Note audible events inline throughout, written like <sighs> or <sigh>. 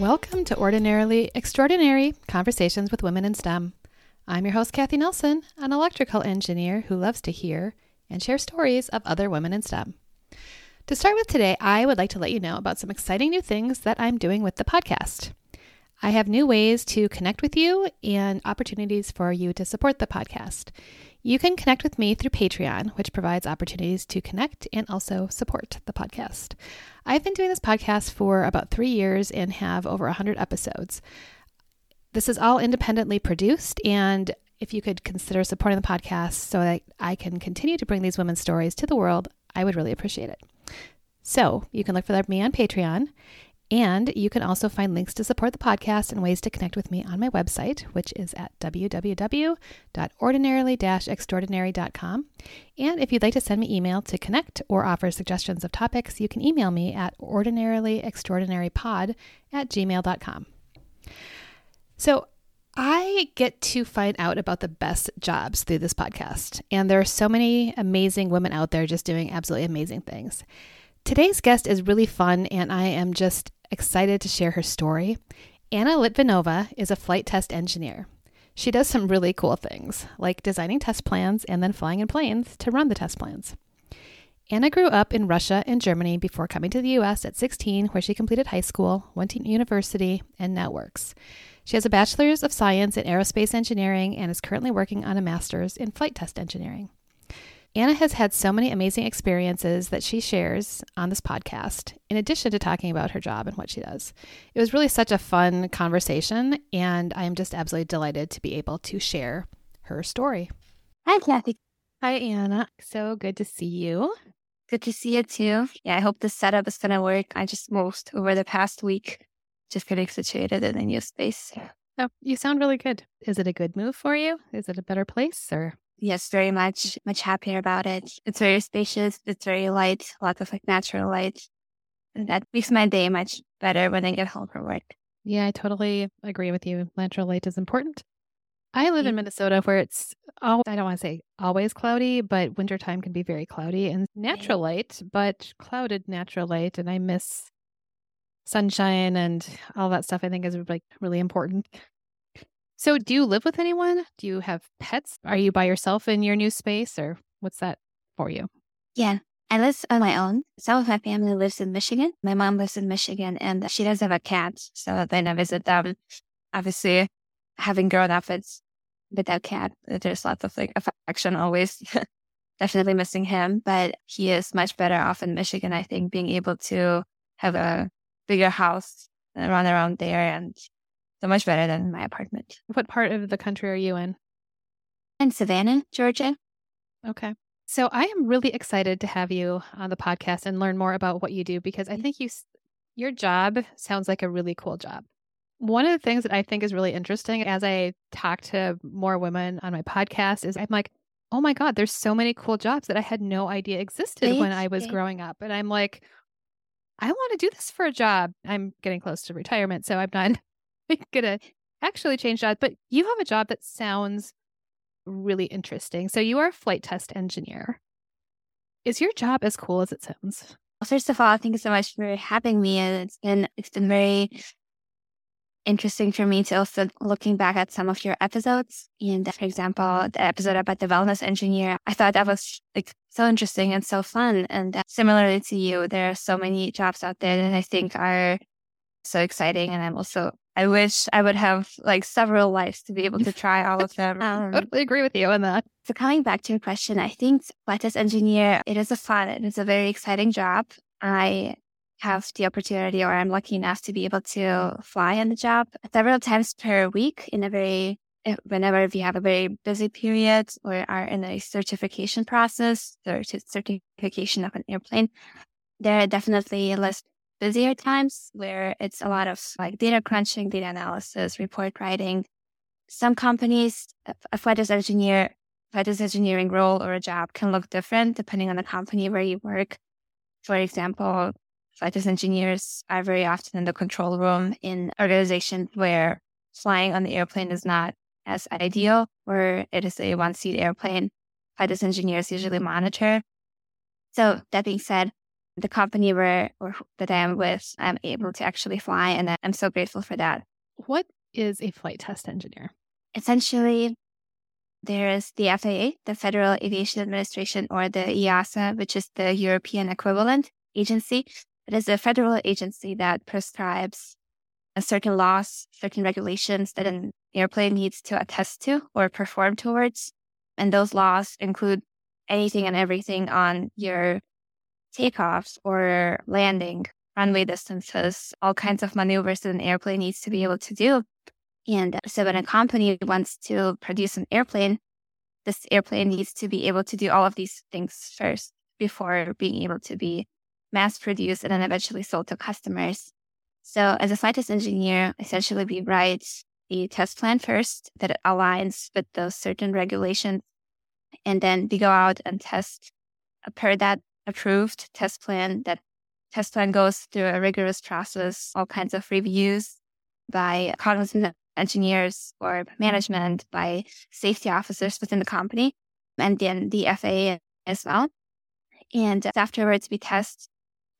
Welcome to Ordinarily Extraordinary Conversations with Women in STEM. I'm your host, Kathy Nelson, an electrical engineer who loves to hear and share stories of other women in STEM. To start with today, I would like to let you know about some exciting new things that I'm doing with the podcast. I have new ways to connect with you and opportunities for you to support the podcast. You can connect with me through Patreon, which provides opportunities to connect and also support the podcast. I've been doing this podcast for about three years and have over 100 episodes. This is all independently produced, and if you could consider supporting the podcast so that I can continue to bring these women's stories to the world, I would really appreciate it. So you can look for me on Patreon. And you can also find links to support the podcast and ways to connect with me on my website, which is at www.ordinarily extraordinary.com. And if you'd like to send me email to connect or offer suggestions of topics, you can email me at ordinarilyextraordinarypod at gmail.com. So I get to find out about the best jobs through this podcast. And there are so many amazing women out there just doing absolutely amazing things. Today's guest is really fun, and I am just excited to share her story. Anna Litvinova is a flight test engineer. She does some really cool things, like designing test plans and then flying in planes to run the test plans. Anna grew up in Russia and Germany before coming to the US at 16, where she completed high school, went to university, and now works. She has a bachelor's of science in aerospace engineering and is currently working on a master's in flight test engineering. Anna has had so many amazing experiences that she shares on this podcast, in addition to talking about her job and what she does. It was really such a fun conversation, and I am just absolutely delighted to be able to share her story. Hi, Kathy. Hi, Anna. So good to see you. Good to see you too. Yeah, I hope the setup is going to work. I just moved over the past week, just getting situated in a new space. Oh, you sound really good. Is it a good move for you? Is it a better place or? Yes, very much, much happier about it. It's very spacious. It's very light, lots of like natural light. And that makes my day much better when I get home from work. Yeah, I totally agree with you. Natural light is important. I live in Minnesota where it's all, I don't want to say always cloudy, but wintertime can be very cloudy and natural light, but clouded natural light. And I miss sunshine and all that stuff. I think is like really important. So, do you live with anyone? Do you have pets? Are you by yourself in your new space, or what's that for you? Yeah, I live on my own. Some of my family lives in Michigan. My mom lives in Michigan, and she does have a cat. So then I visit them. Obviously, having grown up with with that cat, uh, there's lots of like affection always. <laughs> Definitely missing him, but he is much better off in Michigan. I think being able to have a bigger house and run around there and so much better than my apartment. What part of the country are you in? In Savannah, Georgia. Okay. So I am really excited to have you on the podcast and learn more about what you do because I think you your job sounds like a really cool job. One of the things that I think is really interesting as I talk to more women on my podcast is I'm like, "Oh my god, there's so many cool jobs that I had no idea existed when I was growing up." And I'm like, I want to do this for a job. I'm getting close to retirement, so I'm not <laughs> gonna actually change jobs, but you have a job that sounds really interesting. So you are a flight test engineer. Is your job as cool as it sounds? Well, First of all, thank you so much for having me. And it's been it's been very interesting for me to also looking back at some of your episodes. And for example, the episode about the wellness engineer, I thought that was like so interesting and so fun. And uh, similarly to you, there are so many jobs out there that I think are so exciting. And I'm also I wish I would have like several lives to be able to try all of them. <laughs> Um, totally agree with you on that. So coming back to your question, I think test engineer, it is a fun, it is a very exciting job. I have the opportunity or I'm lucky enough to be able to fly on the job several times per week in a very eh, whenever we have a very busy period or are in a certification process or certification of an airplane, there are definitely less busier times where it's a lot of like data crunching, data analysis, report writing. Some companies, a flight test engineer, flight test engineering role or a job can look different depending on the company where you work. For example, flight test engineers are very often in the control room in organizations where flying on the airplane is not as ideal, where it is a one seat airplane. Flight test engineers usually monitor. So that being said, the company where or that I am with, I'm able to actually fly, and I'm so grateful for that. What is a flight test engineer? Essentially, there is the FAA, the Federal Aviation Administration, or the EASA, which is the European equivalent agency. It is a federal agency that prescribes certain laws, certain regulations that an airplane needs to attest to or perform towards. And those laws include anything and everything on your takeoffs or landing, runway distances, all kinds of maneuvers that an airplane needs to be able to do. And so when a company wants to produce an airplane, this airplane needs to be able to do all of these things first before being able to be mass produced and then eventually sold to customers. So as a flight test engineer, essentially we write the test plan first that aligns with those certain regulations. And then we go out and test uh, per that approved test plan. That test plan goes through a rigorous process, all kinds of reviews by cognizant engineers or management, by safety officers within the company, and then the FAA as well. And afterwards, we test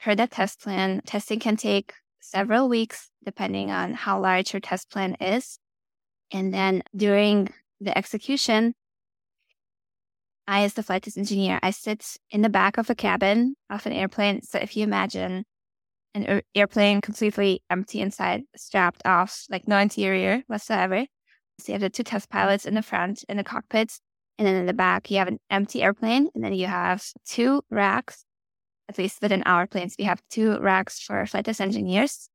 per that test plan. Testing can take several weeks, depending on how large your test plan is. And then during the execution, I, as the flight test engineer, I sit in the back of a cabin of an airplane. So if you imagine an airplane completely empty inside, strapped off, like no interior whatsoever. So you have the two test pilots in the front in the cockpit. And then in the back, you have an empty airplane. And then you have two racks at least within our planes, we have two racks for flight test engineers.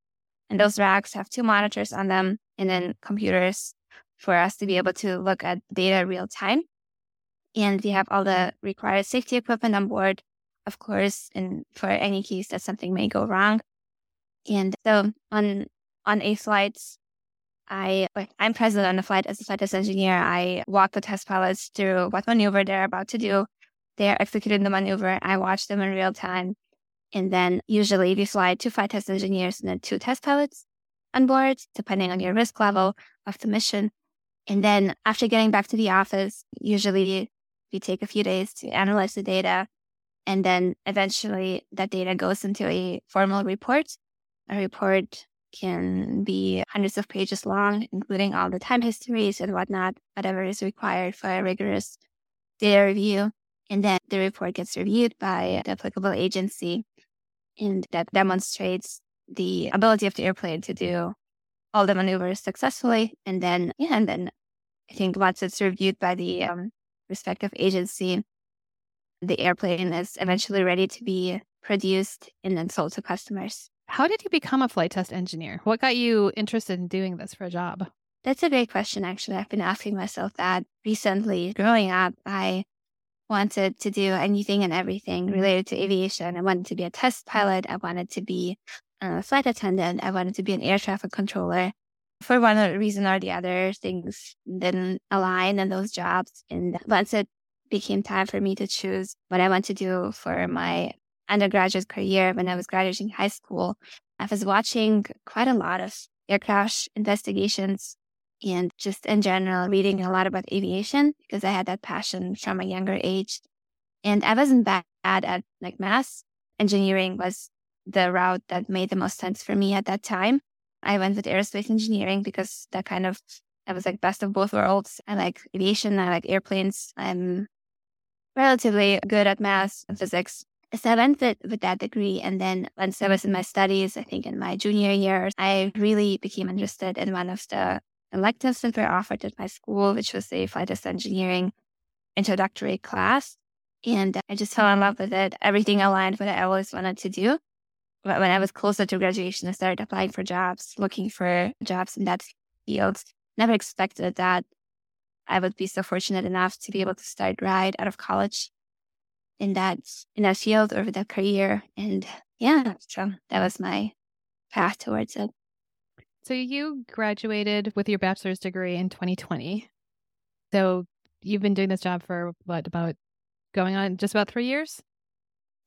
And those racks have two monitors on them and then computers for us to be able to look at data real time. And we have all the required safety equipment on board, of course, and for any case that something may go wrong. And so on on a flight, I I'm present on the flight as a flight test engineer. I walk the test pilots through what maneuver they're about to do, they're executing the maneuver. I watch them in real time. And then usually we fly two flight test engineers and then two test pilots on board, depending on your risk level of the mission. And then after getting back to the office, usually we take a few days to analyze the data. And then eventually that data goes into a formal report. A report can be hundreds of pages long, including all the time histories and whatnot, whatever is required for a rigorous data review. And then the report gets reviewed by the applicable agency. And that demonstrates the ability of the airplane to do all the maneuvers successfully. And then, yeah, and then I think once it's reviewed by the um, respective agency, the airplane is eventually ready to be produced and then sold to customers. How did you become a flight test engineer? What got you interested in doing this for a job? That's a great question, actually. I've been asking myself that recently. Growing up, I wanted to do anything and everything related to aviation. I wanted to be a test pilot. I wanted to be a flight attendant. I wanted to be an air traffic controller. For one reason or the other, things didn't align in those jobs. And once it became time for me to choose what I want to do for my undergraduate career when I was graduating high school, I was watching quite a lot of air crash investigations and just in general, reading a lot about aviation because I had that passion from a younger age. And I wasn't bad at like math. Engineering was the route that made the most sense for me at that time. I went with aerospace engineering because that kind of, I was like best of both worlds. I like aviation. I like airplanes. I'm relatively good at math and physics. So I went with, with that degree. And then once I was in my studies, I think in my junior year, I really became interested in one of the electives that were offered at my school, which was a flight test engineering introductory class. And I just fell in love with it. Everything aligned with what I always wanted to do. When I was closer to graduation, I started applying for jobs, looking for jobs in that field. Never expected that I would be so fortunate enough to be able to start right out of college in that in that field or that career. And yeah, so that was my path towards it. So you graduated with your bachelor's degree in 2020. So you've been doing this job for what about going on just about three years?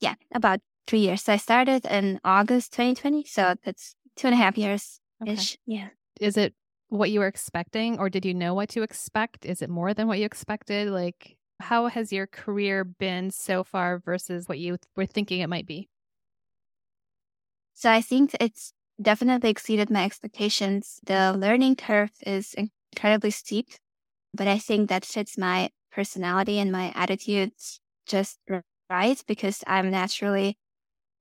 Yeah, about three years. So I started in August 2020. So that's two and a half years ish. Okay. Yeah. Is it what you were expecting or did you know what to expect? Is it more than what you expected? Like, how has your career been so far versus what you were thinking it might be? So I think it's definitely exceeded my expectations. The learning curve is incredibly steep, but I think that fits my personality and my attitudes just right because I'm naturally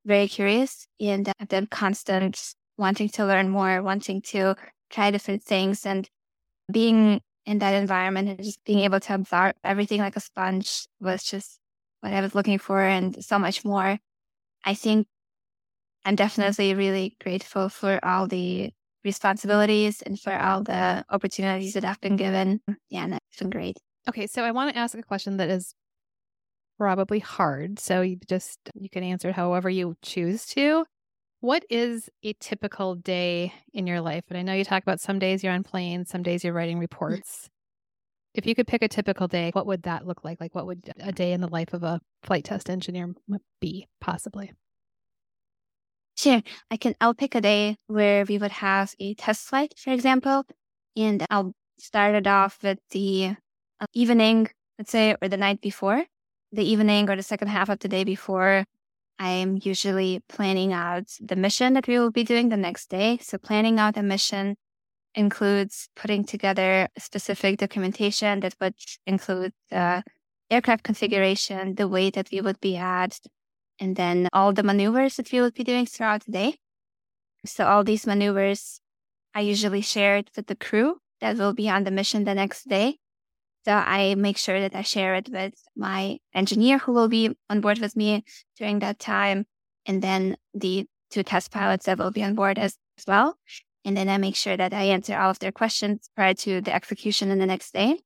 very curious and that constant wanting to learn more, wanting to try different things and being in that environment and just being able to absorb everything like a sponge was just what I was looking for and so much more. I think I'm definitely really grateful for all the responsibilities and for all the opportunities that I've been given. Yeah, and it's been great. Okay, so I want to ask a question that is probably hard. So you just you can answer it however you choose to. What is a typical day in your life? And I know you talk about some days you're on planes, some days you're writing reports. If you could pick a typical day, what would that look like? Like what would a day in the life of a flight test engineer be possibly? Sure. I can, I'll pick a day where we would have a test flight, for example, and I'll start it off with the uh, evening, let's say, or the night before, the evening or the second half of the day before. I'm usually planning out the mission that we will be doing the next day. So planning out the mission includes putting together specific documentation that would include the aircraft configuration, the weight that we would be at, and then all the maneuvers that we would be doing throughout the day. So all these maneuvers I usually share it with the crew that will be on the mission the next day. So I make sure that I share it with my engineer who will be on board with me during that time. And then the two test pilots that will be on board as, as well. And then I make sure that I answer all of their questions prior to the execution in the next day.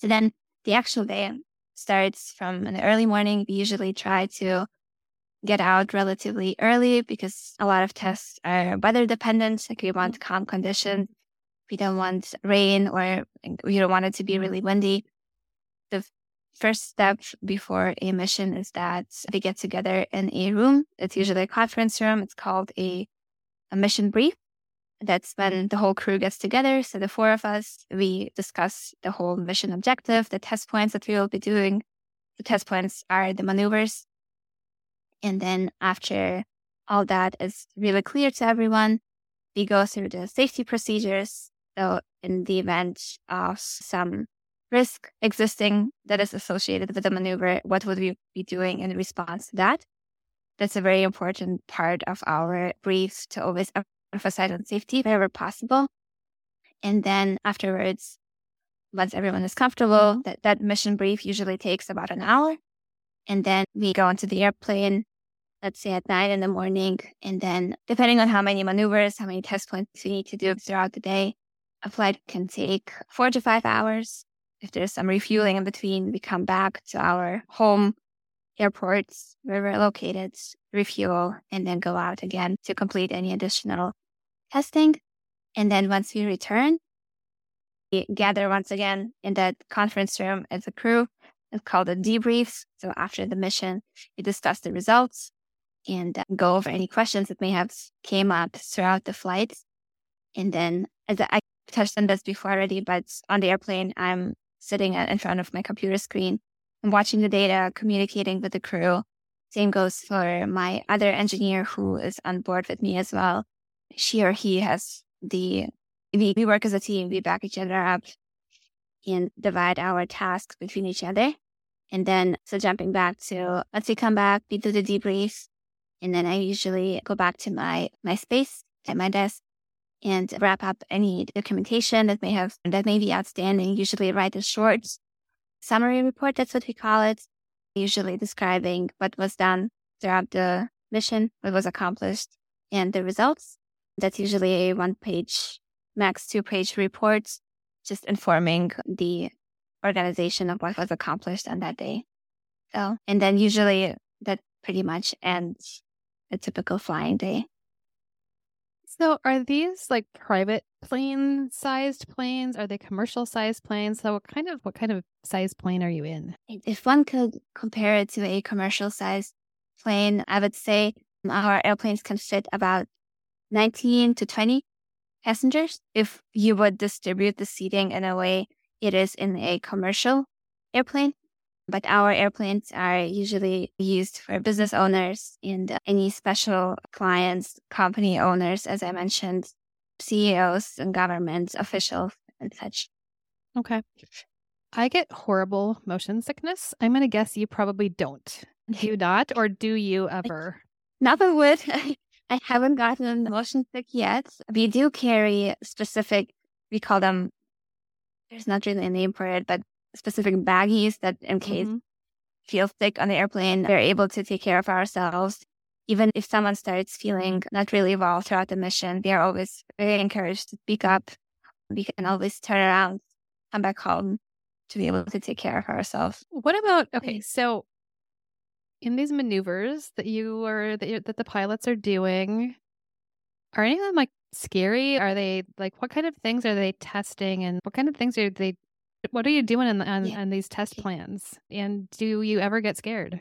So then the actual day, starts from an early morning. We usually try to get out relatively early because a lot of tests are weather dependent. Like we want calm conditions. We don't want rain or we don't want it to be mm-hmm. really windy. The first step before a mission is that we get together in a room. It's usually a conference room. It's called a, a mission brief. That's when mm-hmm. the whole crew gets together. So the four of us, we discuss the whole mission objective, the test points that we will be doing. The test points are the maneuvers. And then after all that is really clear to everyone, we go through the safety procedures. So in the event of some risk existing that is associated with the maneuver, what would we be doing in response to that? That's a very important part of our briefs to always emphasize on safety wherever possible. And then afterwards, once everyone is comfortable, that, that mission brief usually takes about an hour. And then we go onto the airplane, let's say at nine in the morning. And then depending on how many maneuvers, how many test points we need to do throughout the day, a flight can take four to five hours. If there's some refueling in between, we come back to our home airports where we're located, refuel, and then go out again to complete any additional testing. And then once we return, we gather once again in that conference room as a crew. It's called a debrief. So after the mission, we discuss the results and uh, go over any questions that may have came up throughout the flight. And then as I touched on this before already, but on the airplane, I'm sitting in front of my computer screen and watching the data, communicating with the crew. Same goes for my other engineer who is on board with me as well. She or he has the we, we work as a team. We back each other up and divide our tasks between each other. And then so jumping back to once we come back we do the debrief. And then i usually go back to my my space at my desk and wrap up any documentation that may have that may be outstanding usually write a short summary report that's what we call it usually describing what was done throughout the mission what was accomplished and the results that's usually a one page, max two page report, just informing the organization of what was accomplished on that day. So, and then usually that pretty much ends a typical flying day. So, are these like private plane sized planes? Are they commercial sized planes? So, what kind of what kind of size plane are you in? If one could compare it to a commercial sized plane, I would say our airplanes can fit about 19 to 20 passengers if you would distribute the seating in a way it is in a commercial airplane. But our airplanes are usually used for business owners and uh, any special clients, company owners, as I mentioned, CEOs and government officials and such. Okay. I get horrible motion sickness. I'm going to guess you probably don't. Do you not, or do you <laughs> ever? Nothing would. <laughs> I haven't gotten motion sick yet. We do carry specific, we call them, there's not really a name for it, but specific baggies that in case mm-hmm. feel sick on the airplane, we're able to take care of ourselves. Even if someone starts feeling not really well throughout the mission, we are always very encouraged to speak up. We can always turn around, come back home to be able to take care of ourselves. What about, okay, so in these maneuvers that you are, that, that the pilots are doing, are any of them like scary? Are they like, what kind of things are they testing and what kind of things are they what are you doing in, on, yeah. on these test plans? And do you ever get scared?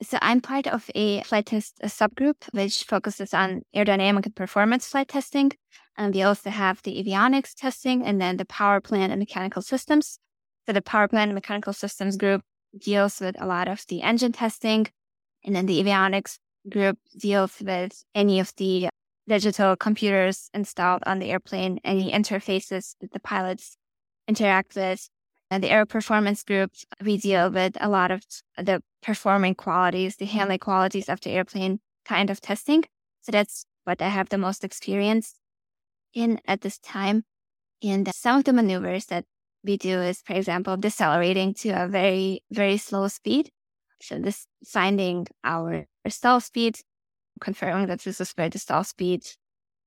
So I'm part of a flight test subgroup which focuses on aerodynamic and performance flight testing. And we also have the avionics testing and then the power plant and mechanical systems. So the power plant and mechanical systems group deals with a lot of the engine testing. And then the avionics group deals with any of the digital computers installed on the airplane, any interfaces that the pilots interact with, the air performance group, we deal with a lot of the performing qualities, the handling qualities of the airplane kind of testing. So that's what I have the most experience in at this time. And some of the maneuvers that we do is, for example, decelerating to a very, very slow speed. So this finding our stall speed, confirming that this is where the stall speed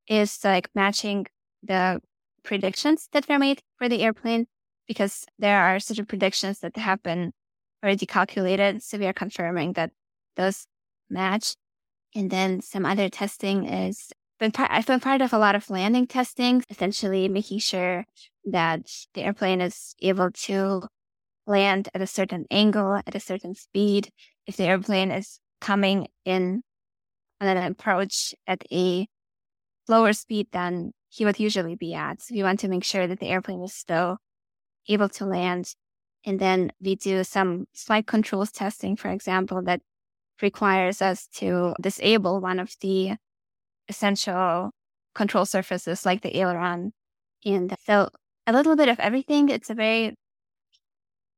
is like matching the predictions that were made for the airplane because there are certain predictions that have been already calculated. So we are confirming that those match. And then some other testing is been part, I've been part of a lot of landing testing, essentially making sure that the airplane is able to land at a certain angle, at a certain speed. If the airplane is coming in on an approach at a slower speed than he would usually be at. So we want to make sure that the airplane is still able to land. And then we do some flight controls testing, for example, that requires us to disable one of the essential control surfaces like the aileron. And so a little bit of everything. It's a very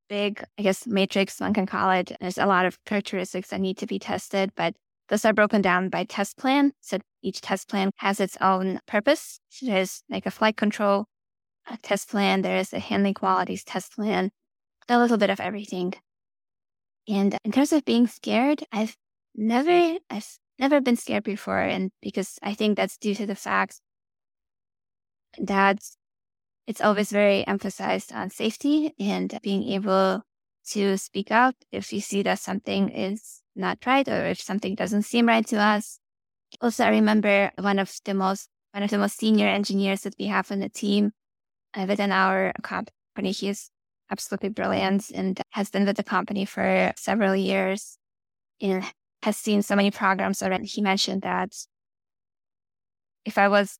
big, I guess, matrix, one can call it. There's a lot of characteristics that need to be tested, but those are broken down by test plan. So each test plan has its own purpose. So there's like a flight control a test plan, there's a handling qualities test plan, a little bit of everything. And in terms of being scared, I've never, I've never been scared before. And because I think that's due to the fact that it's always very emphasized on safety and being able to speak out if you see that something is not right or if something doesn't seem right to us. Also, I remember one of the most one of the most senior engineers that we have on the team within our company. He's absolutely brilliant and has been with the company for several years and has seen so many programs already. He mentioned that if I was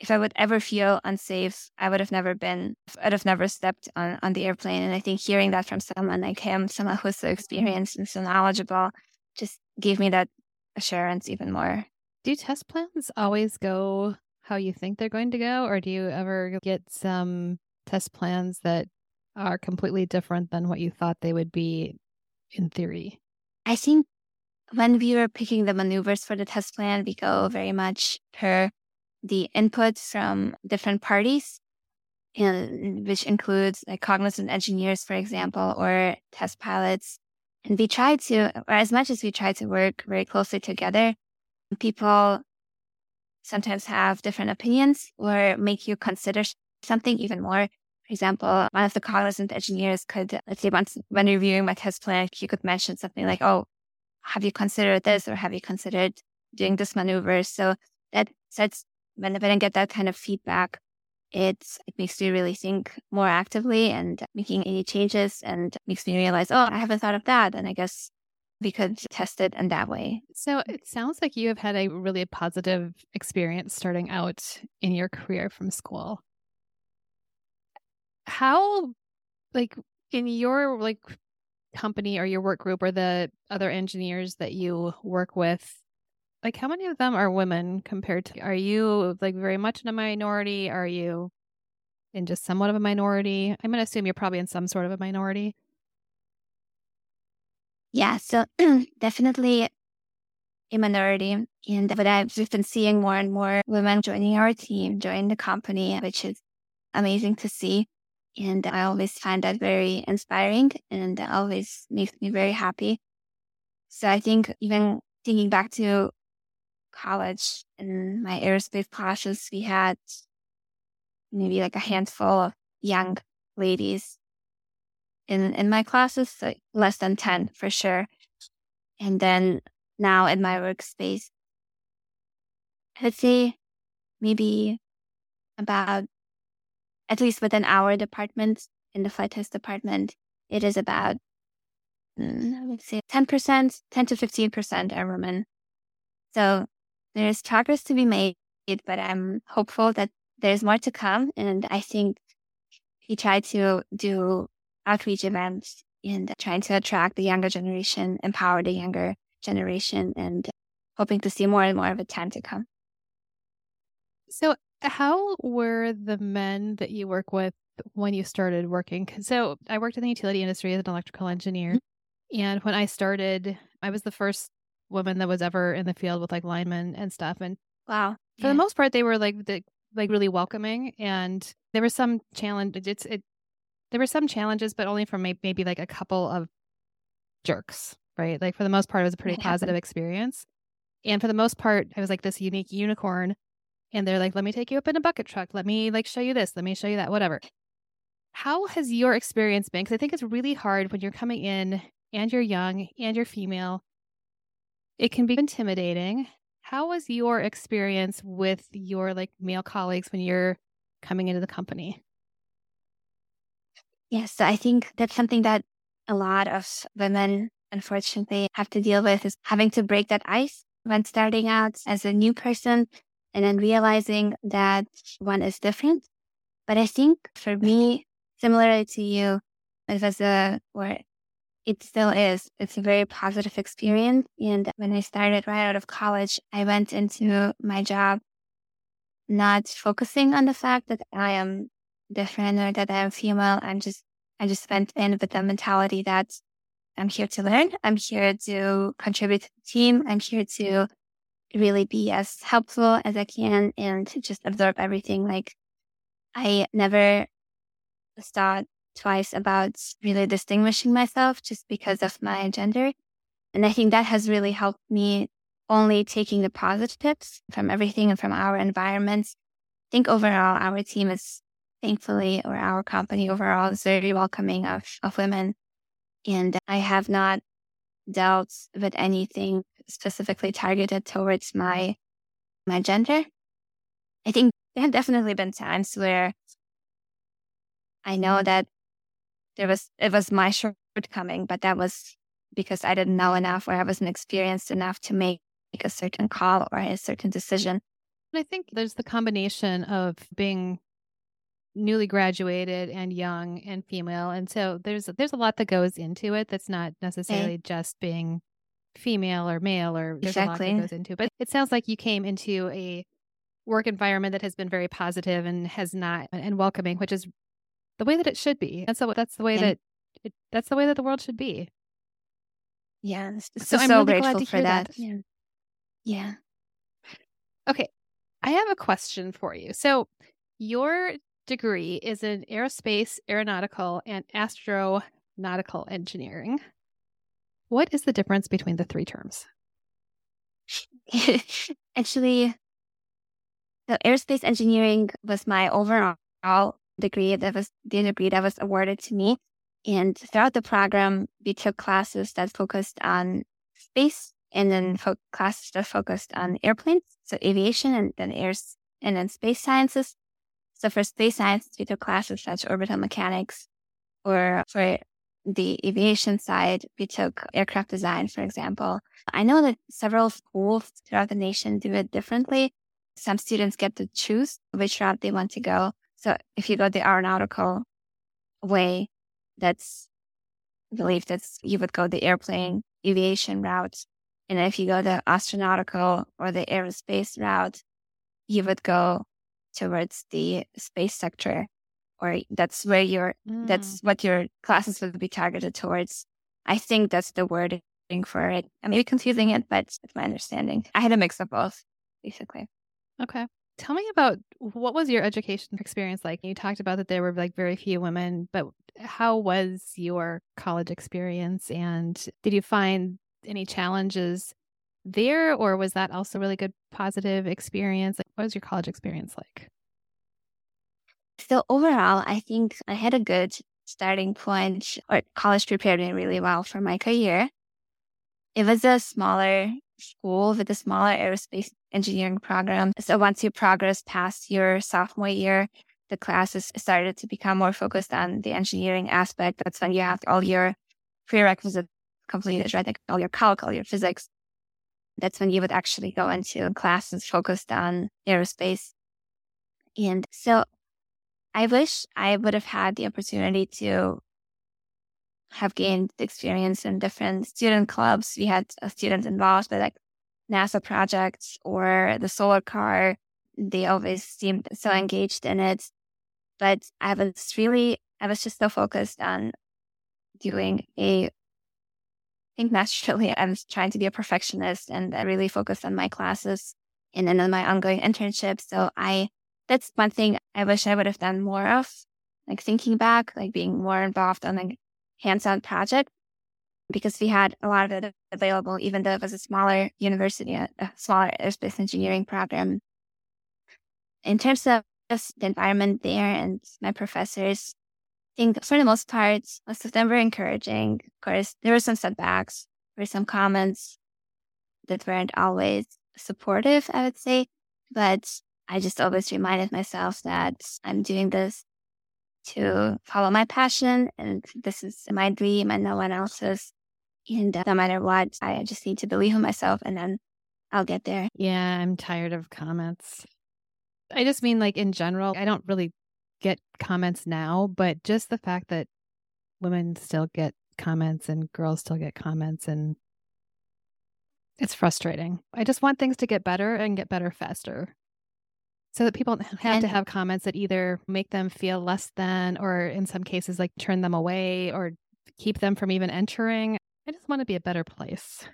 if I would ever feel unsafe, I would have never been, I'd have never stepped on, on the airplane. And I think hearing that from someone like him, someone who's so experienced and so knowledgeable, just gave me that assurance even more. Do test plans always go how you think they're going to go, or do you ever get some test plans that are completely different than what you thought they would be in theory? I think when we were picking the maneuvers for the test plan, we go very much per the input from different parties, in, which includes like cognizant engineers, for example, or test pilots. And we try to, or as much as we try to work very closely together, people sometimes have different opinions or make you consider something even more. For example, one of the cognizant engineers could, let's say, once when reviewing my test plan, you could mention something like, "Oh, have you considered this, or have you considered doing this maneuver?" So that sets when I get that kind of feedback, it's it makes me really think more actively and making any changes, and makes me realize, "Oh, I haven't thought of that," and I guess we could test it in that way. So mm. it sounds like you have had a really positive experience starting out in your career from school. How, like, in your like company or your work group or the other engineers that you work with, like how many of them are women compared to are you like very much in a minority? Are you in just somewhat of a minority? I'm going to assume you're probably in some sort of a minority. Yeah, so <clears throat> definitely a minority. And but I've just been seeing more and more women joining our team, joining the company, which is amazing to see. And I always find that very inspiring and always makes me very happy. So I think even thinking back to college and my aerospace classes, we had maybe like a handful of young ladies in in my classes, so less than 10 for sure. And then now in my workspace, I'd say maybe about at least within our department in the flight test department, it is about mm, I would say 10%, 10 to 15% are women. So there's progress to be made, but I'm hopeful that there's more to come. And I think he tried to do outreach events and trying to attract the younger generation, empower the younger generation, and hoping to see more and more of a time to come. So, how were the men that you work with when you started working? So, I worked in the utility industry as an electrical engineer. Mm-hmm. And when I started, I was the first woman that was ever in the field with like linemen and stuff. And wow, for yeah. the most part, they were like the, like really welcoming. And there was some challenge. It's it. There were some challenges, but only from maybe, maybe like a couple of jerks, right? Like for the most part, it was a pretty positive experience. And for the most part, I was like this unique unicorn. And they're like, let me take you up in a bucket truck. Let me like show you this. Let me show you that, whatever. How has your experience been? Because I think it's really hard when you're coming in and you're young and you're female. It can be intimidating. How was your experience with your like male colleagues when you're coming into the company? Yes, So I think that's something that a lot of women unfortunately have to deal with is having to break that ice when starting out as a new person and then realizing that one is different. But I think for me, similarly to you, it was a, or it still is, it's a very positive experience. And when I started right out of college, I went into my job not focusing on the fact that I am different or that I am female. I'm just, I just went in with the mentality that I'm here to learn. I'm here to contribute to the team. I'm here to really be as helpful as I can and just absorb everything. Like I never thought twice about really distinguishing myself just because of my gender. And I think that has really helped me only taking the positives from everything and from our environment. I think overall our team is thankfully or our company overall is very welcoming of, of women and I have not dealt with anything specifically targeted towards my my gender. I think there have definitely been times where I know that there was it was my shortcoming, but that was because I didn't know enough or I wasn't experienced enough to make, make a certain call or a certain decision. I think there's the combination of being newly graduated and young and female and so there's there's a lot that goes into it that's not eh. necessarily okay. just being female or male or there's exactly. a lot that goes into it but it sounds like you came into a work environment that has been very positive and has not and welcoming which is the way that it should be that's the that's the way that it, that's the way that the world should be yeah so, so i'm so really grateful for that. that yeah yeah okay i have a question for you so your degree is in aerospace, aeronautical, and astronautical engineering. What is the difference between the three terms? <laughs> Actually, the aerospace engineering was my overall degree. That was the degree that was awarded to me. And throughout the program, we took classes that focused on space and then fo- classes that focused on airplanes, so aviation and then airs and then space sciences. So for space science, we took classes such as orbital mechanics, or for the aviation side, we took aircraft design, for example. I know that several schools throughout the nation do it differently. Some students get to choose which route they want to go. So if you go the aeronautical way, that's believe that you would go the airplane aviation route. And if you go the astronautical or the aerospace route, you would go towards the space sector or that's where your mm. that's what your classes would be targeted towards. I think that's the wording for it. I may be confusing it, but it's my understanding. I had a mix of both, basically. Okay. Tell me about what was your education experience like? You talked about that there were like very few women, but how was your college experience and did you find any challenges there or was that also really good positive experience? Like what was your college experience like? So overall, I think I had a good starting point or college prepared me really well for my career. It was a smaller school with a smaller aerospace engineering program. So once you progress past your sophomore year, the classes started to become more focused on the engineering aspect. That's when you have all your prerequisites completed, right? Like all your calc, all your physics. That's when you would actually go into classes focused on aerospace. And so I wish I would have had the opportunity to have gained experience in different student clubs. We had students involved with like NASA projects or the solar car. They always seemed so engaged in it. But I was really, I was just so focused on doing a, think naturally <laughs> I was trying to be a perfectionist and I really focused on my classes and then on my ongoing internship. So I that's one thing I wish I would have done more of, like thinking back, like being more involved on like hands-on project because we had a lot of it available, even though it was a smaller university, a smaller aerospace engineering program. In terms of just the environment there and my professors, think for the most part, most of them were encouraging. Of course, there were some setbacks, there were some comments that weren't always supportive, I would say, but I just always reminded myself that I'm doing this to follow my passion and this is my dream and no one else's. And no matter what, I just need to believe in myself and then I'll get there. Yeah, I'm tired of comments. I just mean, like, in general, I don't really get comments now, but just the fact that women still get comments and girls still get comments and it's frustrating. I just want things to get better and get better faster. So that people don't have and, to have comments that either make them feel less than or in some cases like turn them away or keep them from even entering. I just want to be a better place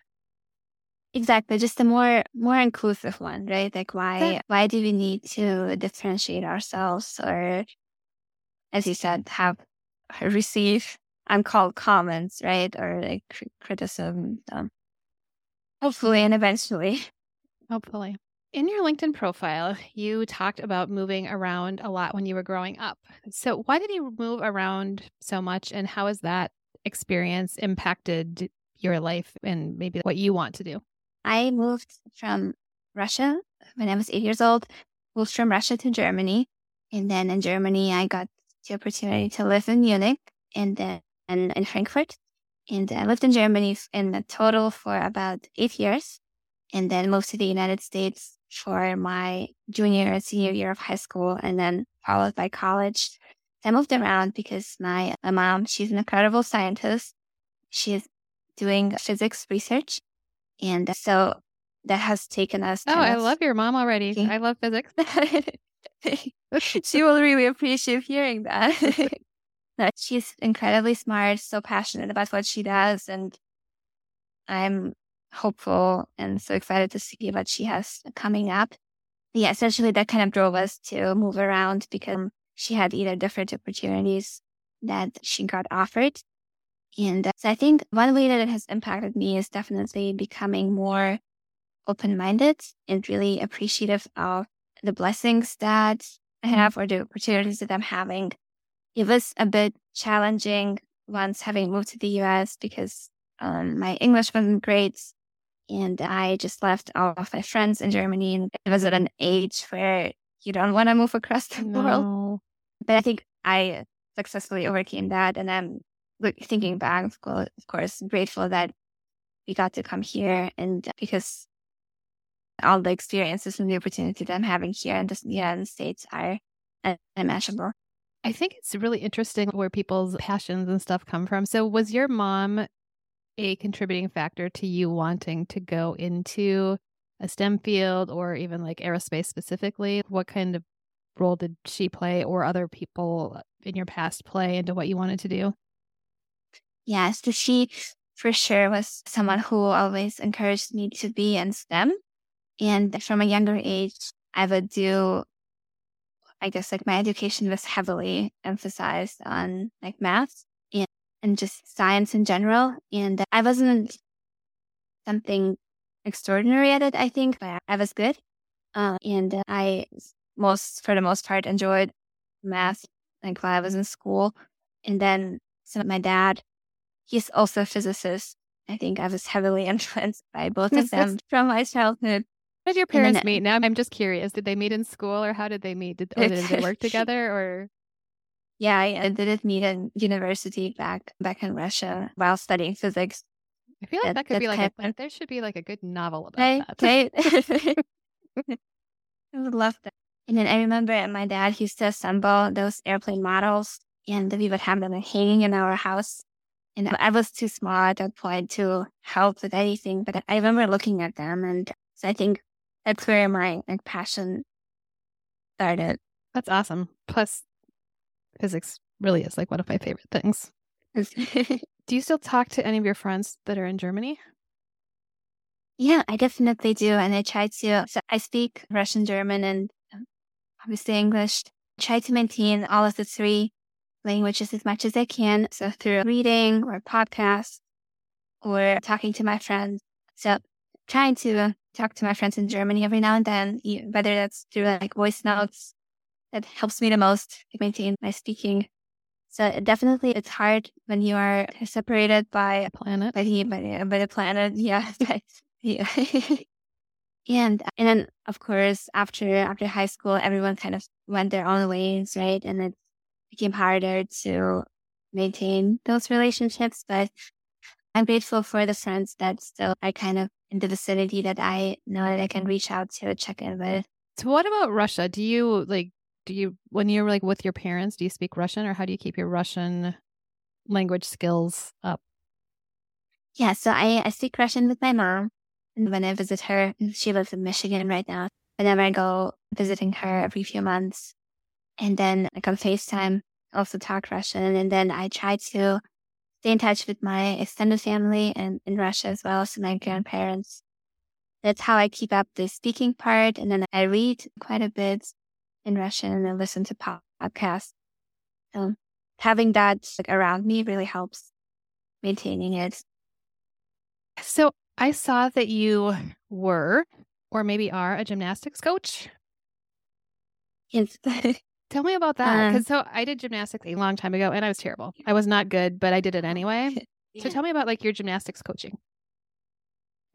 exactly just a more more inclusive one right? Like why that, why do we need to differentiate ourselves or as you said have receive uncalled comments right? Or like criticism um, hopefully and eventually. <laughs> Hopefully. In your LinkedIn profile, you talked about moving around a lot when you were growing up. So, why did you move around so much, and how has that experience impacted your life and maybe what you want to do? I moved from Russia when I was eight years old, moved from Russia to Germany. And then in Germany, I got the opportunity to live in Munich and then and in Frankfurt. And I lived in Germany in a total for about eight years and then moved to the United States for my junior and senior year of high school and then followed by college. I moved around because my, my mom, she's an incredible scientist. She's doing physics research. And uh, so that has taken us. Oh, I love your mom already. I love physics. <laughs> she will really appreciate hearing that. <laughs> she's incredibly smart, so passionate about what she does. And I'm hopeful and so excited to see what she has coming up. Yeah, essentially that kind of drove us to move around because she had either different opportunities that she got offered. And so I think one way that it has impacted me is definitely becoming more open minded and really appreciative of the blessings that I mm-hmm. have or the opportunities that I'm having. It was a bit challenging once having moved to the US because um, my English wasn't great and I just left all of my friends in Germany. And it was at an age where you don't want to move across the <laughs> no. world. But I think I successfully overcame that. And I'm thinking back, of course, grateful that we got to come here and because all the experiences and the opportunity that I'm having here in the United States are unimaginable. I think it's really interesting where people's passions and stuff come from. So, was your mom a contributing factor to you wanting to go into a STEM field or even like aerospace specifically? What kind of role did she play or other people in your past play into what you wanted to do? Yeah, so she for sure was someone who always encouraged me to be in STEM. And from a younger age, I would do, I guess, like my education was heavily emphasized on like math and, and just science in general. And I wasn't something extraordinary at it, I think, but I was good. Uh, and I most, for the most part, enjoyed math like while I was in school. And then so my dad, he's also a physicist. I think I was heavily <laughs> influenced by both of them from my childhood. How did your parents then, meet? Now I'm just curious. Did they meet in school or how did they meet? Did, or did they work <laughs> together or? Yeah, I did meet in university back back in Russia while studying physics. I feel like that, that could be like a, there should be like a good novel about right, that. Right. <laughs> I would love that. And then I remember my dad used to assemble those airplane models and we would have them hanging in our house. And I was too small at that point to help with anything, but I remember looking at them. And so I think that's where my like passion started. That's awesome. Plus, physics really is like one of my favorite things. <laughs> do you still talk to any of your friends that are in Germany? Yeah, I definitely do. And I try to, so I speak Russian, German, and um, obviously English. Try to maintain all of the three languages as much as I can. So through reading or podcasts or talking to my friends. So trying to talk to my friends in Germany every now and then, whether that's through like voice notes, that helps me the most to maintain my speaking. So definitely it's hard when you are separated by a planet, by the, by, by the planet. <laughs> Yeah. <laughs> And and then of course after after high school, everyone kind of went their own ways, right? And it became harder to maintain those relationships. But I'm grateful for the friends that still are kind of in the vicinity that I know that I can reach out to check in with. So what about Russia? Do you like do you when you're like with your parents, do you speak Russian or how do you keep your Russian language skills up? Yeah, so I, I speak Russian with my mom. And when I visit her, she lives in Michigan right now. Whenever I go visiting her every few months, and then like on FaceTime, also talk Russian. And then I try to stay in touch with my extended family and in Russia as well, so my grandparents. That's how I keep up the speaking part. And then I read quite a bit in Russian and I listen to podcasts. So having that like, around me really helps maintaining it. So I saw that you were, or maybe are, a gymnastics coach. Yes. <laughs> Tell me about that. Because um, so I did gymnastics a long time ago and I was terrible. I was not good, but I did it anyway. <laughs> yeah. So tell me about like your gymnastics coaching.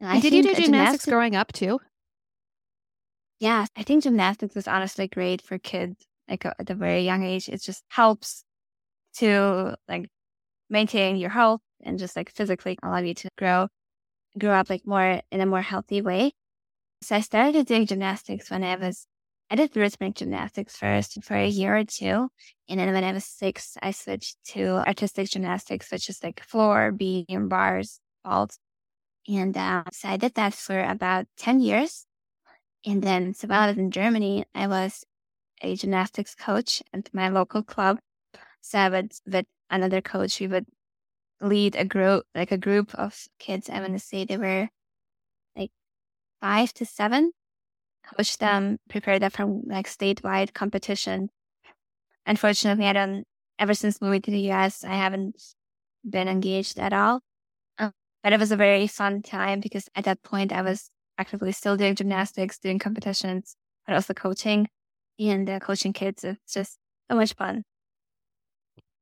I did you do gymnastics, gymnastics growing up too? Yeah, I think gymnastics is honestly great for kids like at a very young age. It just helps to like maintain your health and just like physically allow you to grow grow up like more in a more healthy way. So I started doing gymnastics when I was, I did rhythmic gymnastics first for a year or two. And then when I was six, I switched to artistic gymnastics, which is like floor, beam, bars, vault. And uh, so I did that for about 10 years. And then, so while I was in Germany, I was a gymnastics coach at my local club. So I would, with another coach, we would lead a group, like a group of kids. I want to say they were like five to seven. Coach them, prepare them for like statewide competition. Unfortunately, I don't. Ever since moving to the US, I haven't been engaged at all. Um, but it was a very fun time because at that point I was actively still doing gymnastics, doing competitions, but also coaching and uh, coaching kids. It's just so much fun.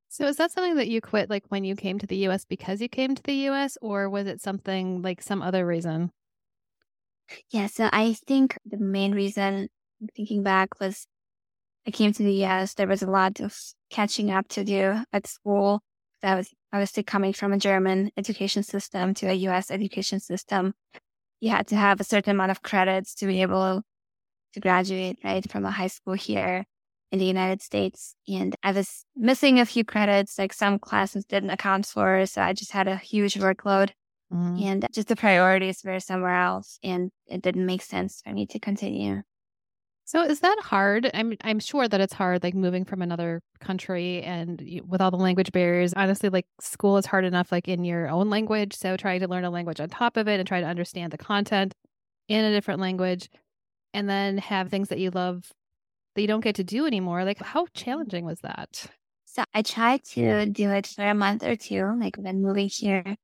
So is that something that you quit like when you came to the US because you came to the US or was it something like some other reason? Yeah, so I think the main reason thinking back was I came to the US, there was a lot of catching up to do at school. That was obviously coming from a German education system to a US education system. You had to have a certain amount of credits to be able to graduate, right, from a high school here. in the United States. And I was missing a few credits, like some classes didn't account for. So I just had a huge workload. Mm-hmm. And just the priorities were somewhere else. And it didn't make sense for me to continue. So is that hard? I'm I'm sure that it's hard, like moving from another country and you, with all the language barriers. Honestly, like school is hard enough, like in your own language. So trying to learn a language on top of it and try to understand the content in a different language, and then have things that you love that you don't get to do anymore. Like, how challenging was that? So I tried to do it for a month or two, like when moving here,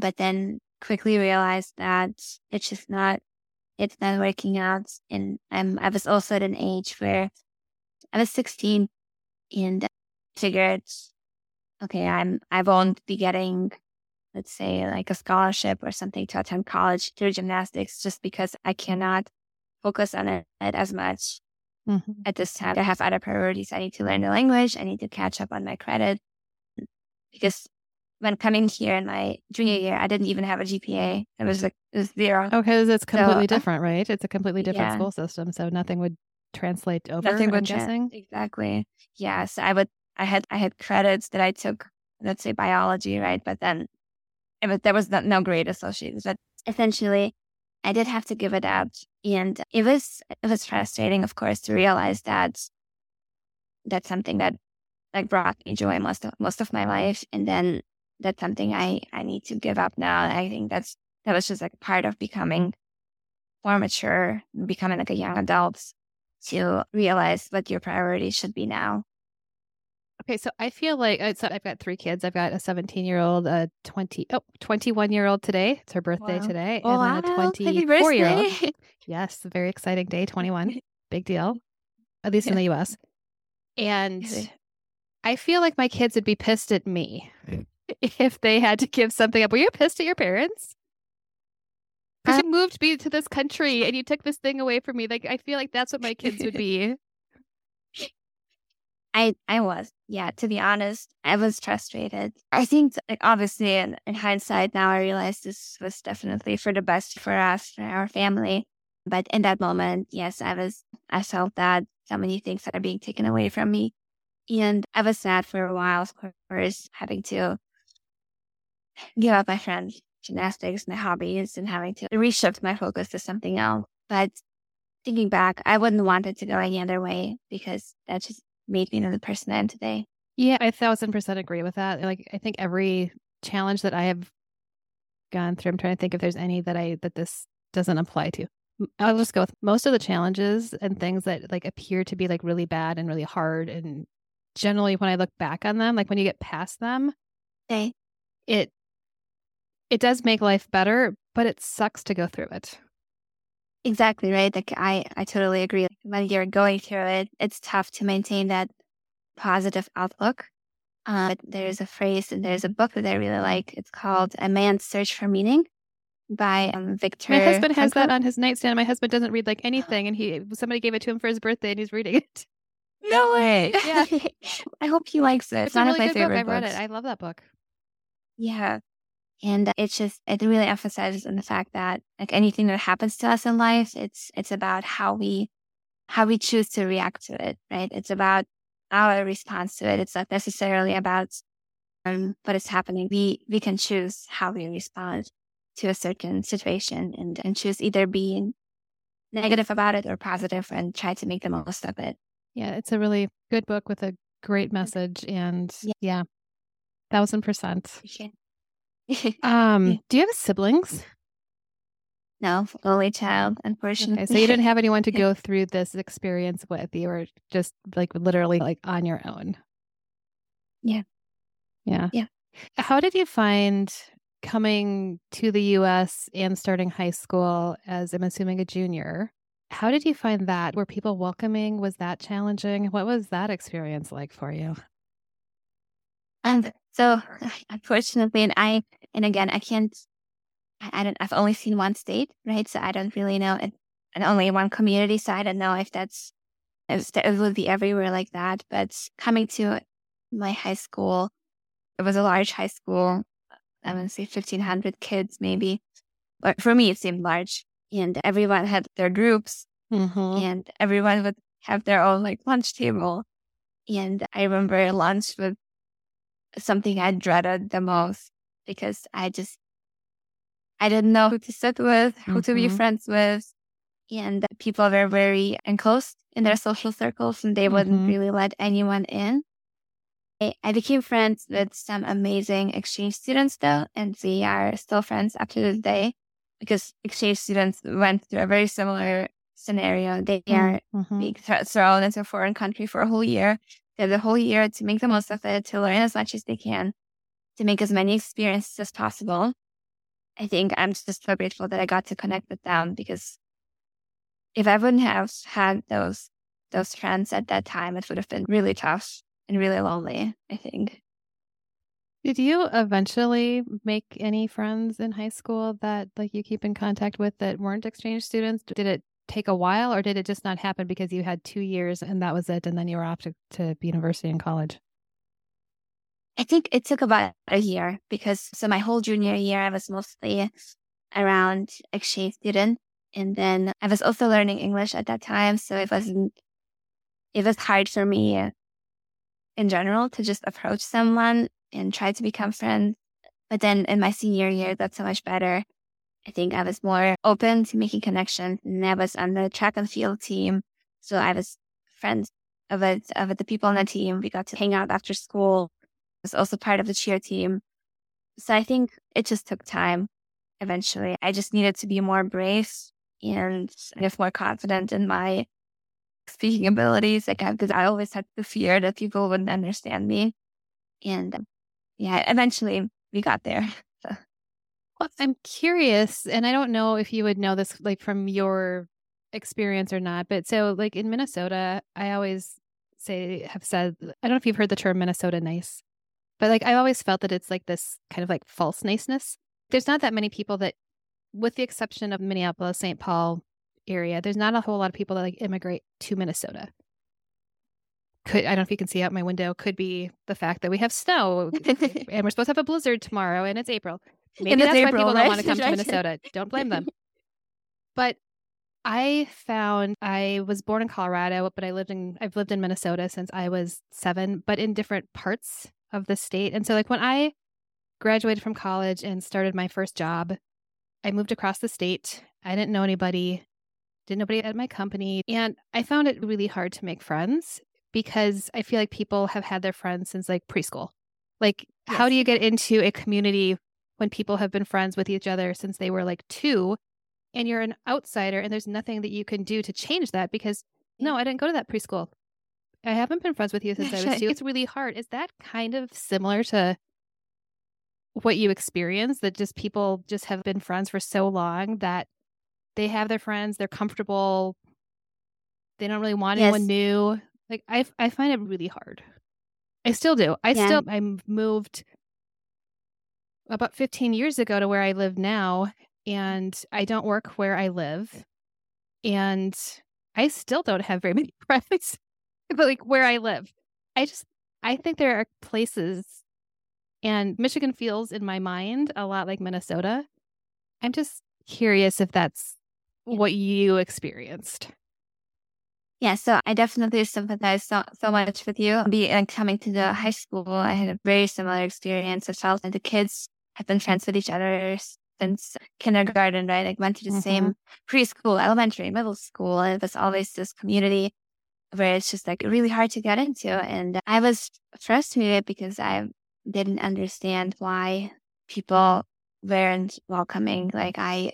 but then quickly realized that it's just not it's not working out. And I'm, I was also at an age where I was 16 and figured, okay, I'm, I won't be getting, let's say like a scholarship or something to attend college through gymnastics just because I cannot focus on it as much mm-hmm. at this time. I have other priorities. I need to learn the language. I need to catch up on my credit because when coming here in my junior mm. year, I didn't even have a GPA. It was like it was zero. Oh, because it's completely so, different, right? It's a completely different yeah. school system, so nothing would translate over. Nothing would guessing. Exactly. Yes, I would. I had I had credits that I took. Let's say biology, right? But then it was, there was no grade associated. But essentially, I did have to give it up, and it was it was frustrating, of course, to realize that that's something that like brought me joy most of most of my life, and then that's something I, I need to give up now. I think that's, that was just like part of becoming more mature, becoming like a young adult to realize what your priorities should be now. Okay, so I feel like uh, so I've got three kids. I've got a 17 year old, a 20, oh, 21 year old today. It's her birthday wow. today. and then a 24 year old. <laughs> yes, a very exciting day, 21. Big deal, at least in the US. And I feel like my kids would be pissed at me <laughs> if they had to give something up. Were you pissed at your parents? Because you um, moved me to this country and you took this thing away from me. Like I feel like that's what my kids would be. <laughs> I I was yeah. To be honest, I was frustrated. I think like obviously in, in hindsight now I realize this was definitely for the best for us for our family. But in that moment, yes, I was I felt that so many things that are being taken away from me, and I was sad for a while. Of course, having to give up my friends, gymnastics, my hobbies, and having to reshift my focus to something else. But thinking back, I wouldn't want it to go any other way because that just made me the person I am today. Yeah, I thousand percent agree with that. Like, I think every challenge that I have gone through, I'm trying to think if there's any that I that this doesn't apply to. I'll just go with most of the challenges and things that like appear to be like really bad and really hard. And generally, when I look back on them, like when you get past them, okay. it it does make life better, but it sucks to go through it. Exactly right. Like I, I totally agree. When you're going through it, it's tough to maintain that positive outlook. Uh, but there's a phrase and there's a book that I really like. It's called A Man's Search for Meaning by um, Viktor. My husband has that on his nightstand. My husband doesn't read like <gasps> anything, and he somebody gave it to him for his birthday, and he's reading it. No <laughs> way! <laughs> Yeah, I hope he likes it. It's, it's one really of my favorite. Book. I've read it. I love that book. Yeah, and it's just, it really emphasizes on the fact that like anything that happens to us in life, it's, it's about how we, how we choose to react to it, right? It's about our response to it. It's not necessarily about um, what is happening. We, we can choose how we respond to a certain situation and, and choose either being negative about it or positive and try to make the most of it. Yeah, it's a really good book with a great message. And yeah, yeah thousand percent. <laughs> um, do you have siblings? No, only child, unfortunately. Okay, so you didn't have anyone to <laughs> go through this experience with. You were just like literally like on your own. Yeah. Yeah. Yeah. How did you find coming to the US and starting high school as I'm assuming a junior? How did you find that? Were people welcoming? Was that challenging? What was that experience like for you? And so <sighs> unfortunately, and I, and again, I can't, I don't, I've only seen one state, right? So I don't really know, and, and only one community. So I don't know if that's, if it would be everywhere like that. But coming to my high school, it was a large high school. I would say 1500 kids, maybe. But for me, it seemed large. And everyone had their groups. Mm-hmm. And everyone would have their own like lunch table. And I remember lunch was something I dreaded the most because I just I didn't know who to sit with, who mm-hmm. to be mm-hmm. friends with. And people were very enclosed in their social circles and they mm-hmm. wouldn't really let anyone in. I became friends with some amazing exchange students though, and we are still friends up to this day because exchange students went through a very similar scenario. They are mm-hmm. being th- thrown into a foreign country for a whole year. They have the whole year to make the most of it, to learn as much as they can, to make as many experiences as possible. I think I'm just so grateful that I got to connect with them because if I wouldn't have had those those friends at that time, it would have been really tough and really lonely, I think. Did you eventually make any friends in high school that like you keep in contact with that weren't exchange students? Did it take a while or did it just not happen because you had two years and that was it and then you were off to, to university and college? I think it took about a year because so my whole junior year I was mostly around exchange student and then I was also learning English at that time. So it wasn't it was hard for me in general to just approach someone and try to become friends. But then in my senior year, that's so much better. I think I was more open to making connections and I was on the track and field team. So I was friends of it, of it, the people on the team. We got to hang out after school. I was also part of the cheer team. So I think it just took time eventually. I just needed to be more brave and get more confident in my speaking abilities, like because I always had the fear that people wouldn't understand me, and um, yeah, eventually we got there. <laughs> Well, I'm curious, and I don't know if you would know this like from your experience or not, but so like in Minnesota, I always say have said I don't know if you've heard the term Minnesota nice, but like I always felt that it's like this kind of like false niceness. There's not that many people that, with the exception of Minneapolis, St. Paul, area, there's not a whole lot of people that like immigrate to Minnesota. Could I don't know if you can see out my window. Could be the fact that we have snow <laughs> and we're supposed to have a blizzard tomorrow, and it's April. Maybe it's that's April, why people right? don't want to come to Minnesota. Don't <laughs> blame them. But I found I was born in Colorado, but I lived in I've lived in Minnesota since I was seven, but in different parts of the state. And so, like when I graduated from college and started my first job, I moved across the state. I didn't know anybody didn't nobody at my company. And I found it really hard to make friends because I feel like people have had their friends since like preschool. Like, yes. how do you get into a community when people have been friends with each other since they were like two and you're an outsider and there's nothing that you can do to change that because no, I didn't go to that preschool. I haven't been friends with you since I was two. <laughs> It's really hard. Is that kind of similar to what you experience that just people just have been friends for so long that they have their friends, they're comfortable, they don't really want yes. anyone new. Like I, I find it really hard. I still do. I yeah. still I moved about 15 years ago to where I live now, and I don't work where I live, and I still don't have very <laughs> many friends. but like where I live, I just I think there are places, and Michigan feels in my mind a lot like Minnesota. I'm just curious if that's what you experienced. Yeah, so I definitely sympathize so, so much with you. Be like coming to the high school, I had a very similar experience. I felt that the kids have been friends with each other since kindergarten, right? Like went to the mm-hmm. same preschool, elementary, middle school. And it was always this community where it's just like really hard to get into. And I was frustrated because I didn't understand why people weren't welcoming. Like I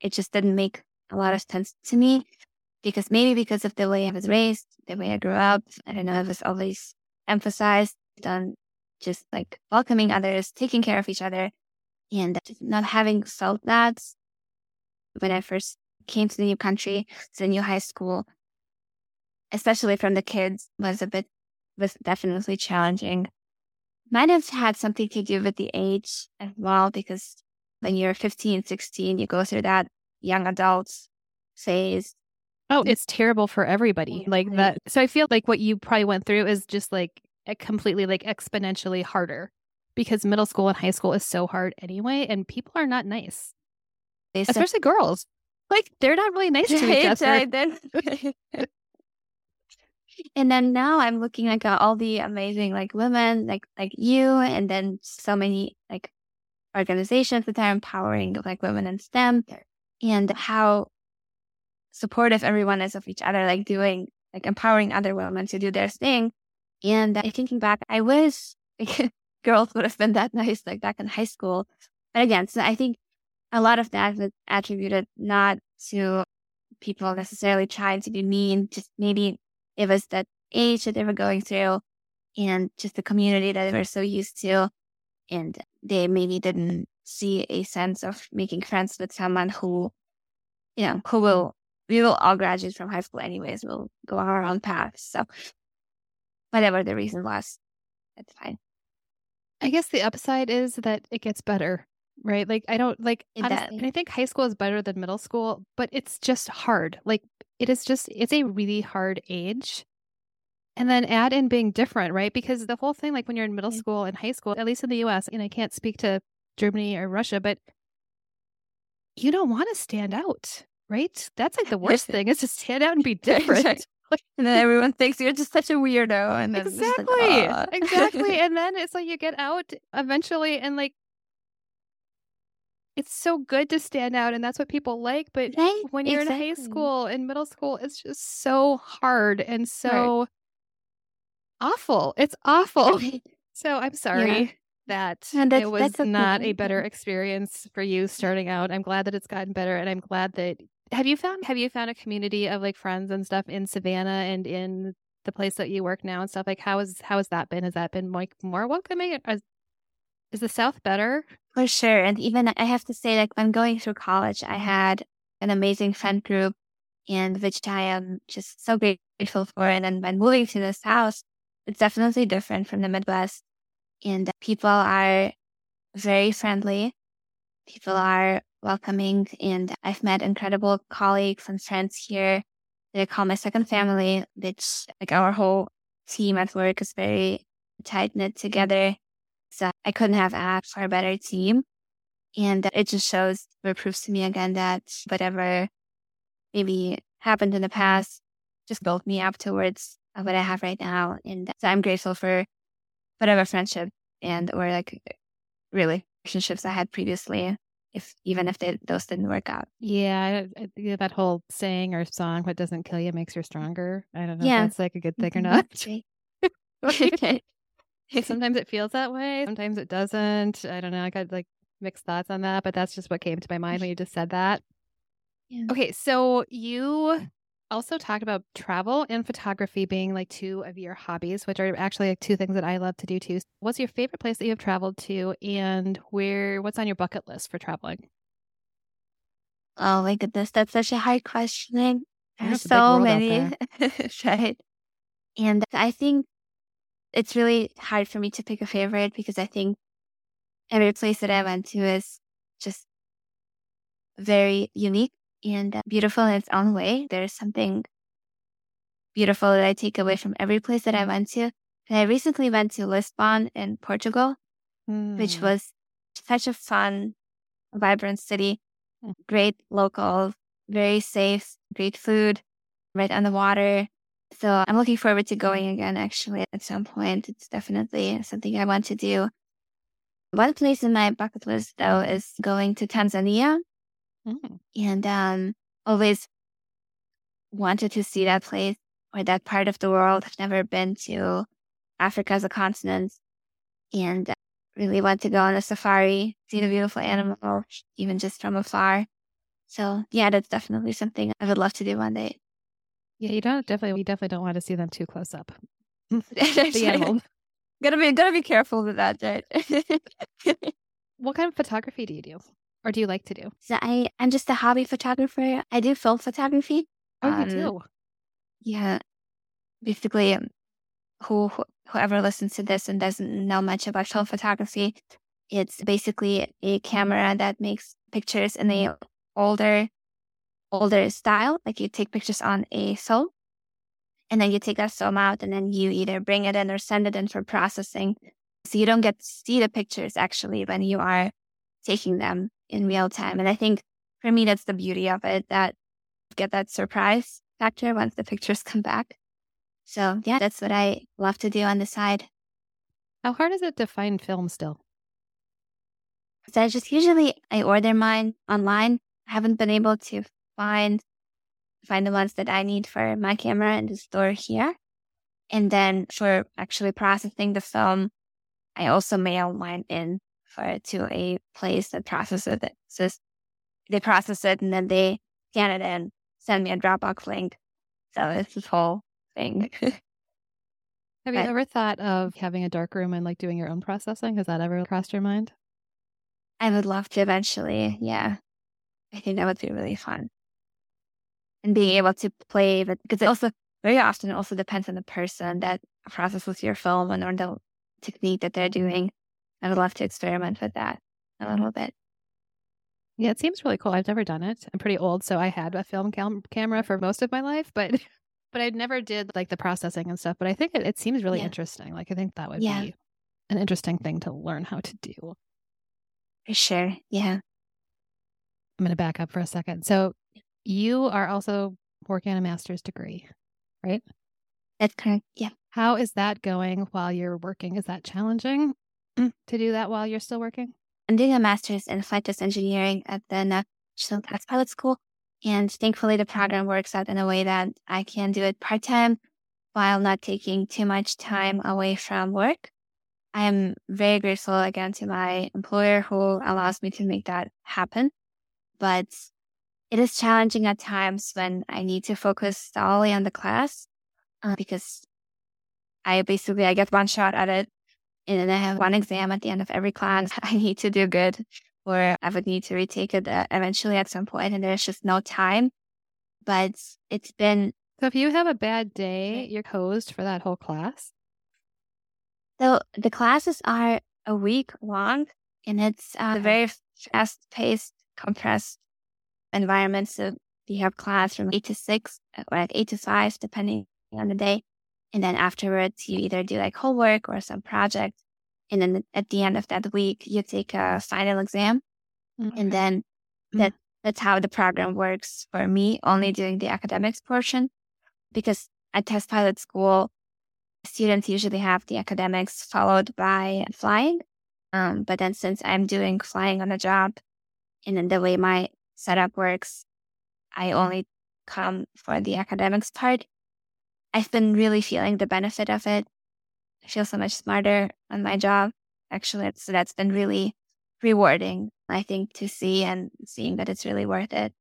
it just didn't make a lot of sense to me because maybe because of the way I was raised, the way I grew up, I don't know, it was always emphasized on just like welcoming others, taking care of each other, and not having felt that when I first came to the new country, to the new high school, especially from the kids, was a bit, was definitely challenging. Might have had something to do with the age as well, because when you're 15, 16, you go through that young adults phase. Oh, it's terrible for everybody. Like that. So I feel like what you probably went through is just like completely like exponentially harder because middle school and high school is so hard anyway, and people are not nice, especially girls. Like they're not really nice to each other. <laughs> and then now I'm looking like at all the amazing like women like like you, and then so many like organizations that are empowering like women in STEM, and how supportive everyone is of each other, like doing like empowering other women to do their thing. And thinking back, I wish <laughs> girls would have been that nice like back in high school. But again, so I think a lot of that was attributed not to people necessarily trying to be mean, just maybe it was that age that they were going through and just the community that they were so used to. And they maybe didn't see a sense of making friends with someone who, you know, who will, we will all graduate from high school anyways. We'll go our own paths. So whatever the reason was, that's fine. I guess the upside is that it gets better right? Like I don't like honestly, and I think high school is better than middle school, but it's just hard. Like it is just it's a really hard age. And then add in being different, right? Because the whole thing, like when you're in middle mm. school and high school, at least in the US, and I can't speak to Germany or Russia, but you don't want to stand out, right? That's like the worst thing is to stand out and be <laughs> different. <laughs> and then everyone thinks you're just such a weirdo. And then exactly, like, exactly. <laughs> And then it's like you get out eventually, and like it's so good to stand out and that's what people like but right? when you're exactly. in high school and middle school it's just so hard and so right. awful it's awful <laughs> so i'm sorry yeah. that it was not a better experience for you starting out i'm glad that it's gotten better and i'm glad that have you found have you found a community of like friends and stuff in savannah and in the place that you work now and stuff like how is how has that been has that been like more welcoming is is the South better? For sure. And even I have to say, like when going through college, I had an amazing friend group and which I am just so grateful for. And then when moving to this house, it's definitely different from the Midwest. And people are very friendly. People mm. are welcoming. And I've met incredible colleagues and friends here that I call my second family, which like our whole team at work is very tight knit together. So I couldn't have asked for a better team. And it just shows or proves to me again that whatever maybe happened in the past just built me up towards what I have right now. And so I'm grateful for whatever friendship and or like really relationships I had previously, if even if they, those didn't work out. Yeah, I, that whole saying or song, "What doesn't kill you makes you stronger." I don't know yeah. if that's like a good thing or mm-hmm. not. <laughs> <laughs> <laughs> Sometimes it feels that way. Sometimes it doesn't. I don't know. I got like mixed thoughts on that, but that's just what came to my mind when you just said that. Yeah. Okay, so you also talked about travel and photography being like two of your hobbies, which are actually like two things that I love to do too. What's your favorite place that you have traveled to and where what's on your bucket list for traveling? Oh my goodness, that's such a hard question. There's so many. <laughs> right. And I think it's really hard for me to pick a favorite because I think every place that I went to is just very unique and beautiful in its own way. There's something beautiful that I take away from every place that I went to. And I recently went to Lisbon in Portugal, mm. which was such a fun, vibrant city. Hmm. Great locals, very safe, great food, right on the water. So I'm looking forward to going again, actually, at some point. It's definitely something I want to do. One place in my bucket list, though, is going to Tanzania. Mm. And um, always wanted to see that place or that part of the world. I've never been to Africa as a continent and really want to go on a safari, see the beautiful animals, even just from afar. So, yeah, that's definitely something I would love to do one day. Yeah, you don't definitely you definitely don't want to see them too close up. <laughs> the animal. Gotta be gotta be careful with that, right? <laughs> what kind of photography do you do? Or do you like to do? So I, I'm just a hobby photographer. I do film photography. Oh, um, you do? Yeah. Basically, um, who, whoever listens to this and doesn't know much about film photography, it's basically a camera that makes pictures in a older older style. Like you take pictures on a film and then you take that film out and then you either bring it in or send it in for processing. So you don't get to see the pictures actually when you are taking them in real time. And I think for me, that's the beauty of it that get that surprise factor once the pictures <laughs> come back. So yeah, that's what I love to do on the side. How hard is it to find film still? So I just usually I order mine online. I haven't been able to find find the ones that I need for my camera in the store here. And then for actually processing the film, I also mail mine in for to a place that processes it. So they process it and then they scan it in, send me a Dropbox link. So it's this whole thing. <laughs> Have you but, ever thought of having a dark room and like doing your own processing? Has that ever crossed your mind? I would love to eventually. Yeah. I think that would be really fun. And being able to play, but because it also very often also depends on the person that processes your film and on the technique that they're doing. I would love to experiment with that a little mm-hmm. bit. Yeah, it seems really cool. I've never done it. I'm pretty old, so I had a film cam- camera for most of my life, but <laughs> but I never did like the processing and stuff. But I think it, it seems really yeah. interesting. Like I think that would yeah. be an interesting thing to learn how to do. For sure. Yeah. I'm going to back up for a second. So you are also working on a master's degree, right? That's correct. Yeah. How is that going while you're working? Is that challenging to do that while you're still working? I'm doing a master's in flight test engineering at the National Test Pilot School. And thankfully, the program works out in a way that I can do it part time while not taking too much time away from work. I am very grateful again to my employer who allows me to make that happen. But it is challenging at times when I need to focus solely on the class uh, because I basically I get one shot at it and then I have one exam at the end of every class. <laughs> I need to do good, or I would need to retake it uh, eventually at some point, and there's just no time. But it's been. So if you have a bad day, you're hosed for that whole class? So the classes are a week long, and it's a very fast paced, compressed environment. So you have class from eight to six or like eight to five, depending on the day. And then afterwards, you either do like homework or some project. And then at the end of that week, you take a final exam. Okay. And then mm-hmm. that, that's how the program works for me, only doing the academics portion. Because at test pilot school, students usually have the academics followed by flying. Um, but then since I'm doing flying on the job and then the way my setup works, I only come for the academics part. I've been really feeling the benefit of it. I feel so much smarter on my job. Actually, so that's been really rewarding, I think, to see and seeing that it's really worth it.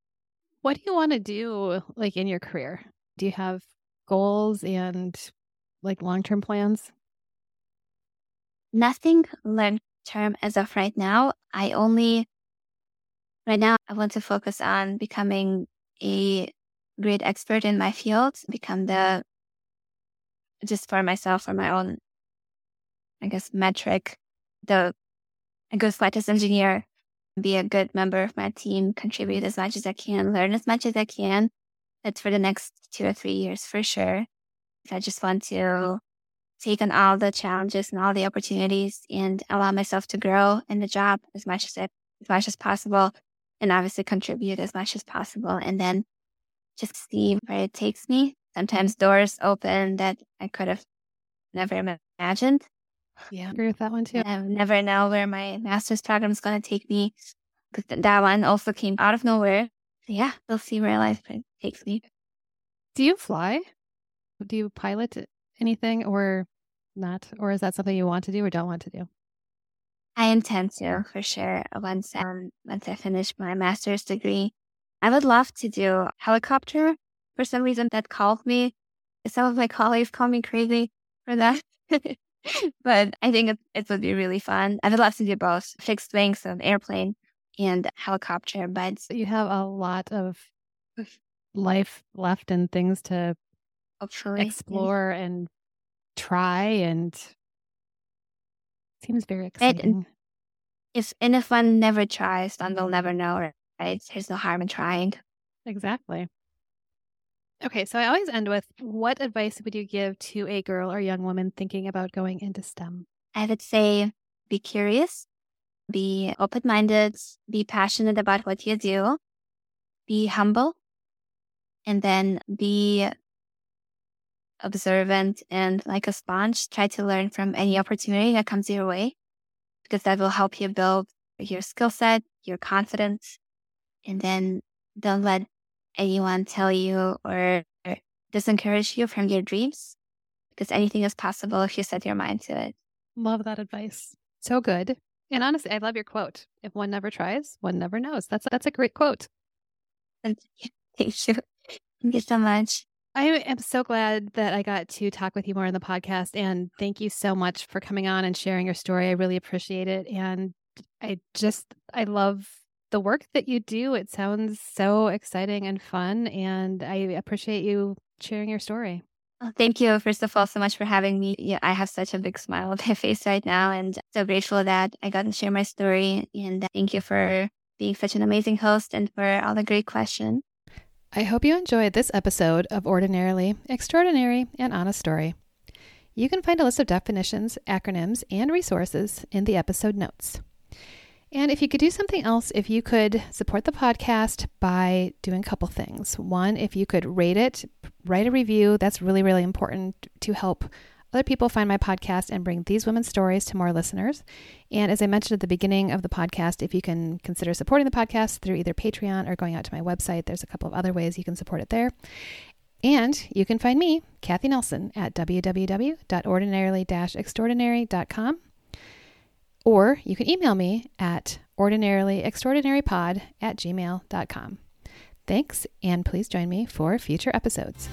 What do you want to do like in your career? Do you have goals and like long term plans? Nothing long term as of right now. I only, right now, I want to focus on becoming a great expert in my field, become the just for myself, for my own, I guess, metric, the a good flight test engineer, be a good member of my team, contribute as much as I can, learn as much as I can. That's for the next two or three years for sure. I just want to take on all the challenges and all the opportunities and allow myself to grow in the job as much as I, as much as possible and obviously contribute as much as possible and then just see where it takes me sometimes doors open that I could have never imagined. Yeah, I agree with that one too. I never know where my master's program is going to take me. That one also came out of nowhere. Yeah, we'll see where life takes me. Do you fly? Do you pilot anything or not? Or is that something you want to do or don't want to do? I intend to for sure. Once um, once I finish my master's degree, I would love to do helicopter for some reason that called me. Some of my colleagues call me crazy for that. <laughs> but I think it, it, would be really fun. I would love to do both fixed wings, an airplane, and helicopter. But you have a lot of life left and things to explore and try and seems very exciting. if and if one never tries, one will never know, right? There's no harm in trying. Exactly. Okay, so I always end with what advice would you give to a girl or young woman thinking about going into STEM? I would say be curious, be open minded, be passionate about what you do, be humble, and then be observant and like a sponge, try to learn from any opportunity that comes your way because that will help you build your skill set, your confidence, and then don't let anyone tell you or discourage you from your dreams because anything is possible if you set your mind to it. Love that advice. So good. And honestly, I love your quote. If one never tries, one never knows. That's that's a great quote. Thank you. <laughs> Thank you so much. I am so glad that I got to talk with you more on the podcast. And thank you so much for coming on and sharing your story. I really appreciate it. And I just, I love the work that you do. It sounds so exciting and fun. And I appreciate you sharing your story. Well, thank you, first of all, so much for having me. Yeah, I have such a big smile on <laughs> my face right now, and so grateful that I got to share my story. And thank you for being such an amazing host and for all the great questions. I hope you enjoyed this episode of Ordinarily Extraordinary and Honest Story. You can find a list of definitions, acronyms, and resources in the episode notes. And if you could do something else, if you could support the podcast by doing a couple things. One, if you could rate it, write a review, that's really, really important to help other people find my podcast and bring these women's stories to more listeners. And as I mentioned at the beginning of the podcast, if you can consider supporting the podcast through either Patreon or going out to my website, there's a couple of other ways you can support it there. And you can find me, Kathy Nelson, at www.ordinarily-extraordinary.com or you can email me at ordinarilyextraordinarypod at gmail.com. Thanks, and please join me for future episodes.